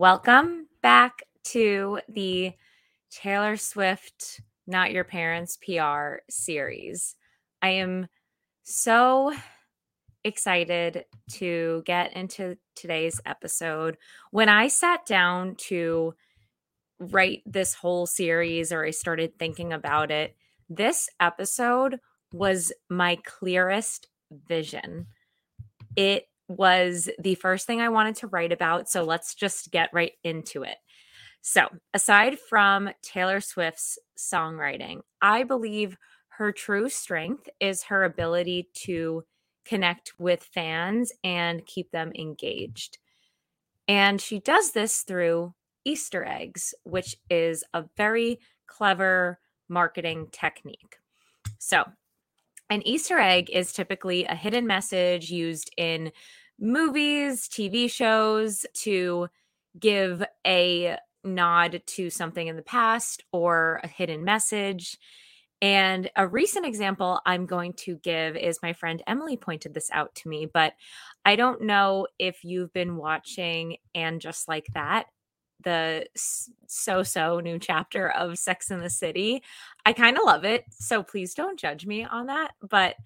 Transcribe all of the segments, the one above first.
Welcome back to the Taylor Swift Not Your Parents PR series. I am so excited to get into today's episode. When I sat down to write this whole series or I started thinking about it, this episode was my clearest vision. It was the first thing I wanted to write about. So let's just get right into it. So, aside from Taylor Swift's songwriting, I believe her true strength is her ability to connect with fans and keep them engaged. And she does this through Easter eggs, which is a very clever marketing technique. So, an Easter egg is typically a hidden message used in movies, TV shows to give a nod to something in the past or a hidden message. And a recent example I'm going to give is my friend Emily pointed this out to me, but I don't know if you've been watching and just like that the so so new chapter of Sex in the City. I kind of love it, so please don't judge me on that, but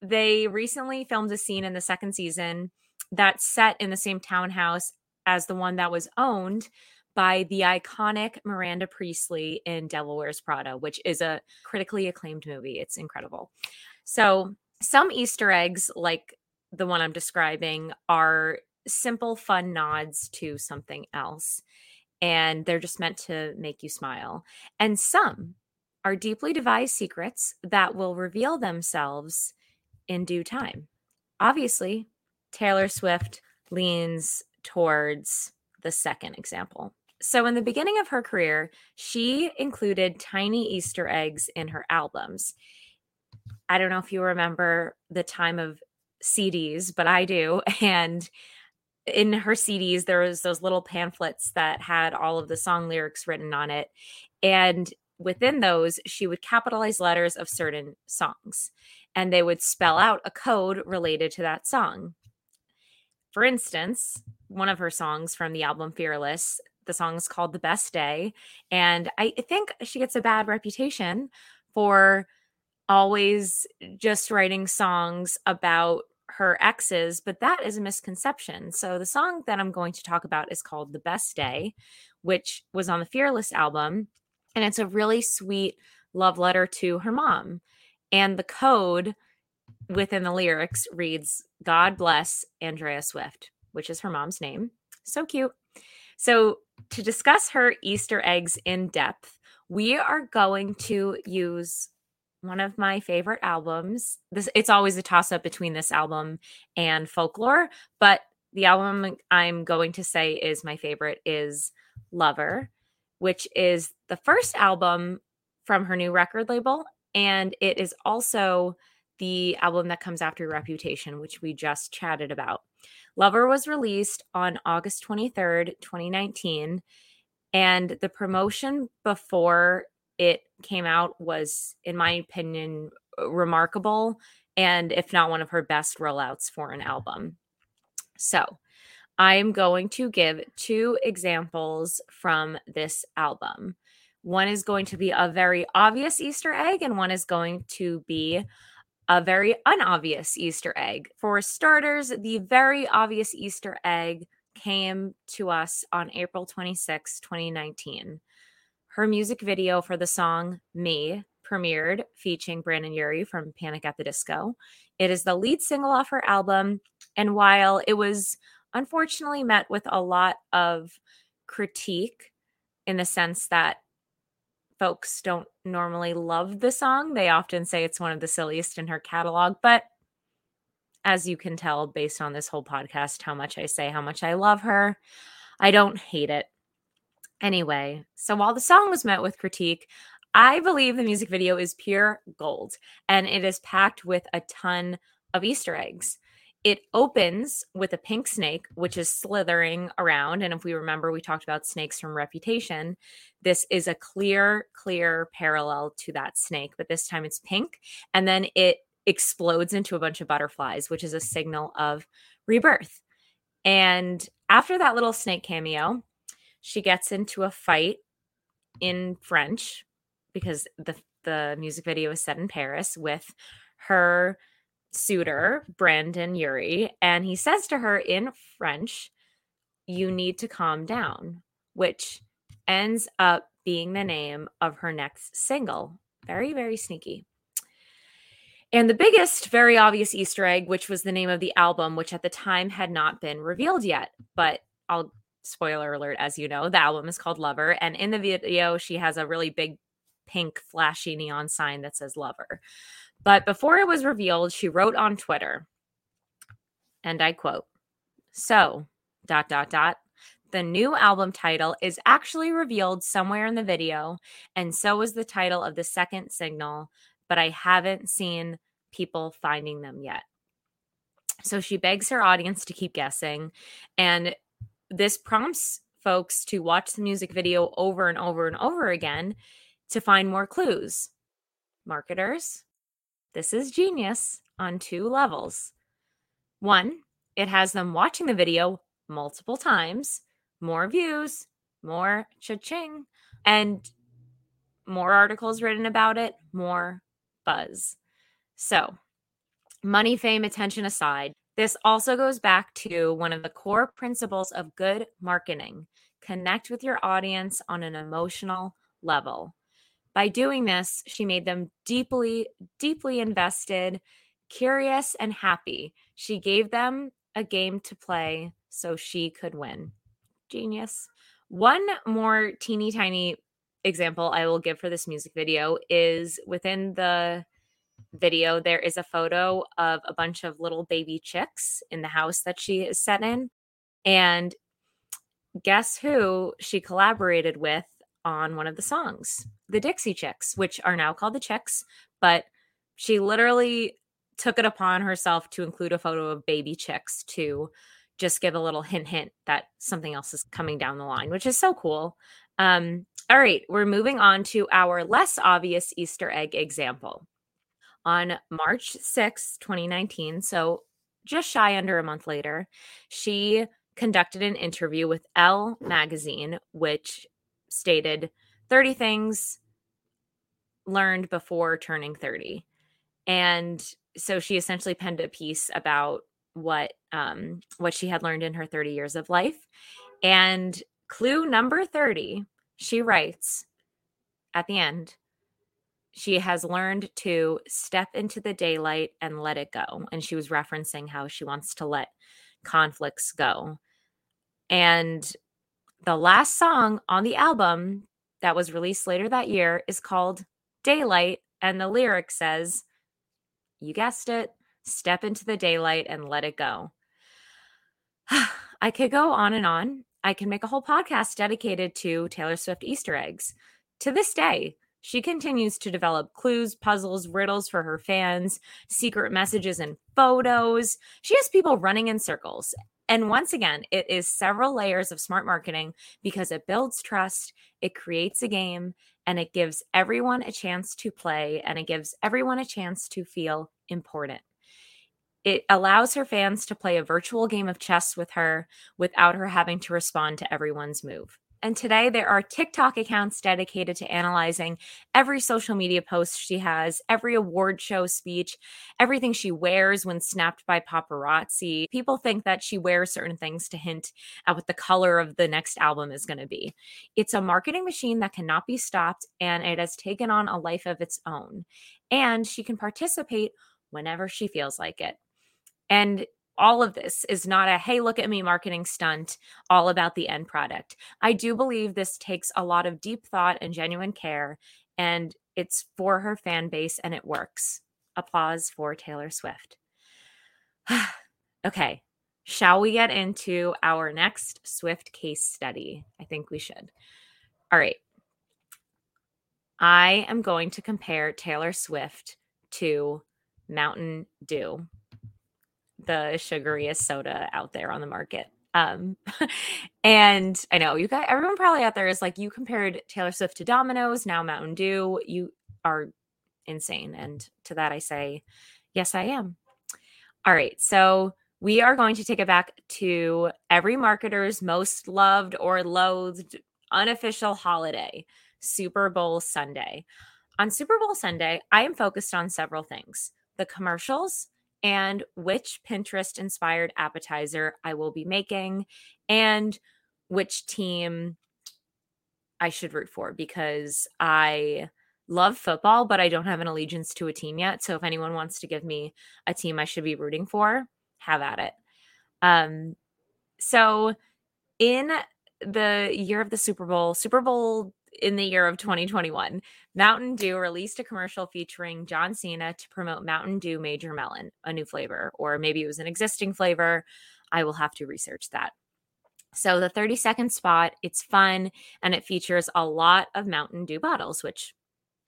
they recently filmed a scene in the second season that's set in the same townhouse as the one that was owned by the iconic Miranda Priestly in Devil Wears Prada, which is a critically acclaimed movie. It's incredible. So, some Easter eggs, like the one I'm describing, are simple, fun nods to something else. And they're just meant to make you smile. And some are deeply devised secrets that will reveal themselves in due time. Obviously, Taylor Swift leans towards the second example. So, in the beginning of her career, she included tiny Easter eggs in her albums. I don't know if you remember the time of CDs, but I do. And in her CDs, there was those little pamphlets that had all of the song lyrics written on it. And within those, she would capitalize letters of certain songs and they would spell out a code related to that song. For instance, one of her songs from the album Fearless, the song is called The Best Day. And I think she gets a bad reputation for always just writing songs about her exes, but that is a misconception. So the song that I'm going to talk about is called The Best Day, which was on the Fearless album. And it's a really sweet love letter to her mom. And the code within the lyrics reads God bless Andrea Swift, which is her mom's name. So cute. So, to discuss her Easter eggs in depth, we are going to use one of my favorite albums. This it's always a toss up between this album and Folklore, but the album I'm going to say is my favorite is Lover, which is the first album from her new record label and it is also the album that comes after Reputation, which we just chatted about. Lover was released on August 23rd, 2019. And the promotion before it came out was, in my opinion, remarkable. And if not one of her best rollouts for an album. So I'm going to give two examples from this album. One is going to be a very obvious Easter egg, and one is going to be a very unobvious Easter egg. For starters, the very obvious Easter egg came to us on April 26, 2019. Her music video for the song Me premiered, featuring Brendon Urie from Panic at the Disco. It is the lead single off her album. And while it was unfortunately met with a lot of critique in the sense that folks don't normally love the song. They often say it's one of the silliest in her catalog, but as you can tell based on this whole podcast, how much I say how much I love her, I don't hate it. Anyway, so while the song was met with critique, I believe the music video is pure gold and it is packed with a ton of Easter eggs. It opens with a pink snake, which is slithering around. And if we remember, we talked about snakes from Reputation. This is a clear, clear parallel to that snake, but this time it's pink. And then it explodes into a bunch of butterflies, which is a signal of rebirth. And after that little snake cameo, she gets into a fight in French because the the music video is set in Paris with her suitor, Brendon Urie, and he says to her in French, You need to calm down, which ends up being the name of her next single. Very, very sneaky. And the biggest, very obvious Easter egg, which was the name of the album, which at the time had not been revealed yet. But I'll spoiler alert, as you know, the album is called Lover. And in the video, she has a really big pink, flashy neon sign that says Lover. But before it was revealed, she wrote on Twitter, and I quote, So, dot, dot, dot, the new album title is actually revealed somewhere in the video, and so is the title of the second signal, but I haven't seen people finding them yet. So she begs her audience to keep guessing, and this prompts folks to watch the music video over and over and over again to find more clues. Marketers, this is genius on two levels. One, it has them watching the video multiple times, more views, more cha-ching, and more articles written about it, more buzz. So, money, fame, attention aside, this also goes back to one of the core principles of good marketing connect with your audience on an emotional level. By doing this, she made them deeply, deeply invested, curious, and happy. She gave them a game to play so she could win. Genius. One more teeny tiny example I will give for this music video is within the video, there is a photo of a bunch of little baby chicks in the house that she is set in. And guess who she collaborated with on one of the songs? The Dixie Chicks, which are now called the Chicks, but she literally took it upon herself to include a photo of baby chicks to just give a little hint hint that something else is coming down the line, which is so cool. Um, all right, we're moving on to our less obvious Easter egg example on March 6, 2019. So just shy under a month later, she conducted an interview with Elle magazine, which stated 30 things learned before turning 30. And so she essentially penned a piece about what um what she had learned in her 30 years of life. And clue number 30, she writes at the end, she has learned to step into the daylight and let it go. And she was referencing how she wants to let conflicts go. And the last song on the album that was released later that year is called Daylight. And the lyric says, You guessed it, step into the daylight and let it go. I could go on and on. I can make a whole podcast dedicated to Taylor Swift Easter eggs. To this day, she continues to develop clues, puzzles, riddles for her fans, secret messages and photos. She has people running in circles. And once again, it is several layers of smart marketing because it builds trust, it creates a game, and it gives everyone a chance to play and it gives everyone a chance to feel important. It allows her fans to play a virtual game of chess with her without her having to respond to everyone's move. And today there are TikTok accounts dedicated to analyzing every social media post she has, every award show speech, everything she wears when snapped by paparazzi. People think that she wears certain things to hint at what the color of the next album is going to be. It's a marketing machine that cannot be stopped and it has taken on a life of its own. And she can participate whenever she feels like it. And all of this is not a hey look at me marketing stunt all about the end product. I do believe this takes a lot of deep thought and genuine care and it's for her fan base and it works. Applause for taylor swift. Okay shall we get into our next swift case study? I think we should. All right. I am going to compare taylor swift to mountain dew the sugariest soda out there on the market. Um, and I know you got everyone probably out there is like, you compared Taylor Swift to Domino's, now Mountain Dew. You are insane. And to that, I say, yes, I am. All right. So we are going to take it back to every marketer's most loved or loathed unofficial holiday, Super Bowl Sunday. On Super Bowl Sunday, I am focused on several things the commercials and which Pinterest inspired appetizer I will be making, and which team I should root for because I love football, but I don't have an allegiance to a team yet. So if anyone wants to give me a team I should be rooting for, have at it. Um, so in the year of the Super Bowl, Super Bowl in the year of 2021, Mountain Dew released a commercial featuring John Cena to promote Mountain Dew Major Melon, a new flavor, or maybe it was an existing flavor. I will have to research that. So the 30 second spot, it's fun and it features a lot of Mountain Dew bottles, which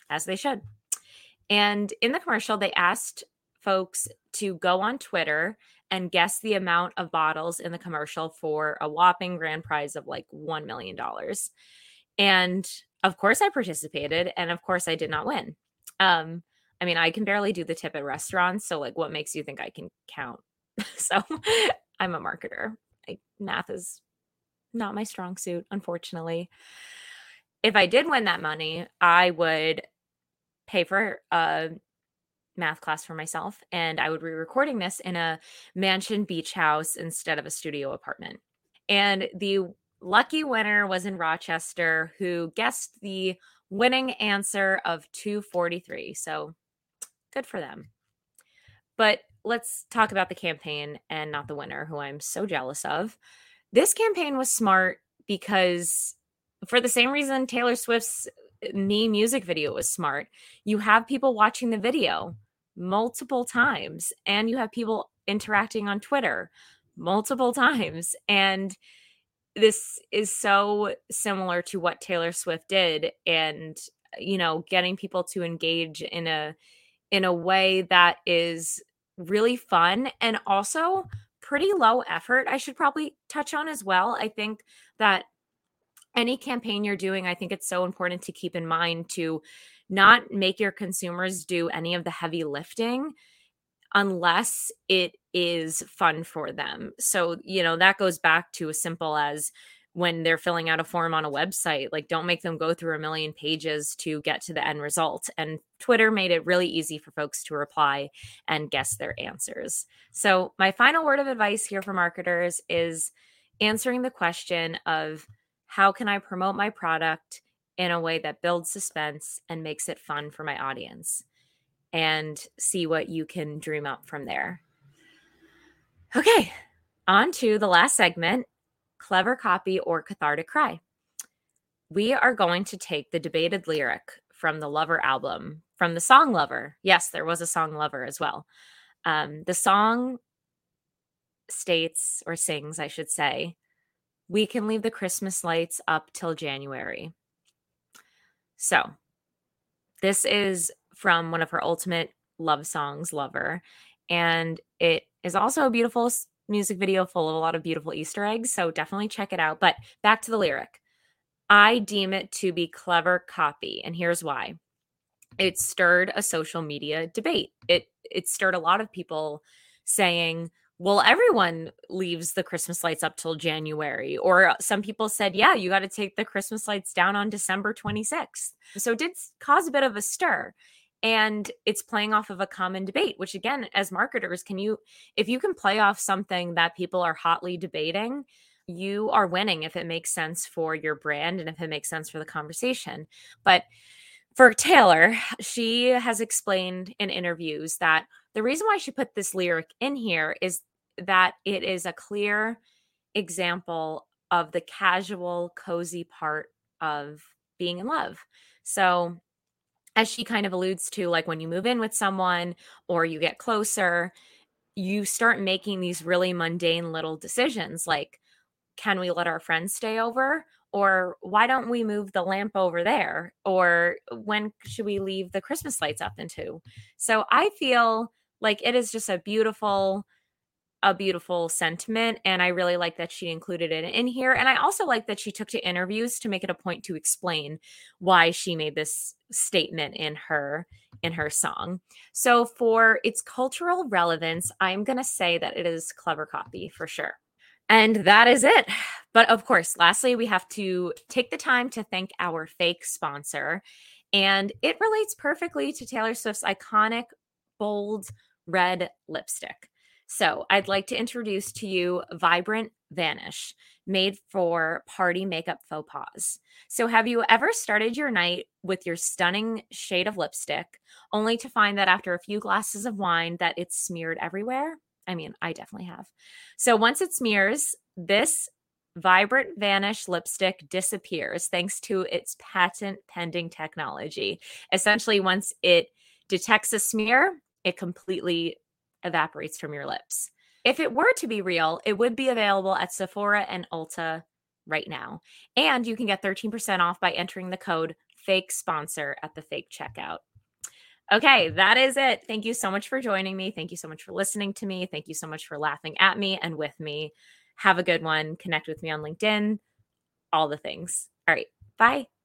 as they should. And in the commercial, they asked folks to go on Twitter and guess the amount of bottles in the commercial for a whopping grand prize of like $1 million. And of course, I participated. And of course, I did not win. Um, I mean, I can barely do the tip at restaurants. So, like, what makes you think I can count? so, I'm a marketer. I, math is not my strong suit, unfortunately. If I did win that money, I would pay for a math class for myself and I would be recording this in a mansion beach house instead of a studio apartment. And the lucky winner was in Rochester who guessed the winning answer of 243. So good for them. But let's talk about the campaign and not the winner, who I'm so jealous of. This campaign was smart because, for the same reason Taylor Swift's uh, me music video was smart. You have people watching the video multiple times, and you have people interacting on Twitter multiple times. And this is so similar to what Taylor Swift did and you know getting people to engage in a in a way that is really fun and also pretty low effort I should probably touch on as well. I think that any campaign you're doing, I think it's so important to keep in mind to not make your consumers do any of the heavy lifting unless it is fun for them. So, you know, that goes back to as simple as when they're filling out a form on a website, like don't make them go through a million pages to get to the end result. And Twitter made it really easy for folks to reply and guess their answers. So, my final word of advice here for marketers is answering the question of how can I promote my product in a way that builds suspense and makes it fun for my audience? And see what you can dream up from there. Okay, on to the last segment clever copy or cathartic cry. We are going to take the debated lyric from the Lover album, from the song Lover. Yes, there was a song Lover as well. Um, the song states or sings, I should say, we can leave the Christmas lights up till January. So, this is from one of her ultimate love songs, Lover. And it is also a beautiful music video full of a lot of beautiful Easter eggs. So, definitely check it out. But back to the lyric I deem it to be clever copy. And here's why it stirred a social media debate. It, it stirred a lot of people saying, well, everyone leaves the Christmas lights up till January. Or uh, some people said, yeah, you got to take the Christmas lights down on December 26th. So it did cause a bit of a stir. And it's playing off of a common debate, which again, as marketers, can you, if you can play off something that people are hotly debating, you are winning if it makes sense for your brand and if it makes sense for the conversation. But for Taylor, she has explained in interviews that the reason why she put this lyric in here is that it is a clear example of the casual, cozy part of being in love. So, as she kind of alludes to, like when you move in with someone or you get closer, you start making these really mundane little decisions like, can we let our friends stay over? Or why don't we move the lamp over there? Or when should we leave the Christmas lights up into? So I feel like it is just a beautiful a beautiful sentiment and I really like that she included it in here and I also like that she took to interviews to make it a point to explain why she made this statement in her in her song. So for its cultural relevance, I'm going to say that it is clever copy for sure. And that is it. But of course, lastly, we have to take the time to thank our fake sponsor. And it relates perfectly to Taylor Swift's iconic bold red lipstick. So I'd like to introduce to you Vibrant Vanish, made for party makeup faux pas. So, have you ever started your night with your stunning shade of lipstick, only to find that after a few glasses of wine that it's smeared everywhere? I mean, I definitely have. So once it smears, this Vibrant Vanish lipstick disappears thanks to its patent pending technology. Essentially, once it detects a smear, it completely evaporates from your lips. If it were to be real, it would be available at Sephora and Ulta right now. And you can get 13% off by entering the code fake sponsor at the fake checkout. Okay, that is it. Thank you so much for joining me. Thank you so much for listening to me. Thank you so much for laughing at me and with me. Have a good one. Connect with me on LinkedIn, all the things. All right, bye.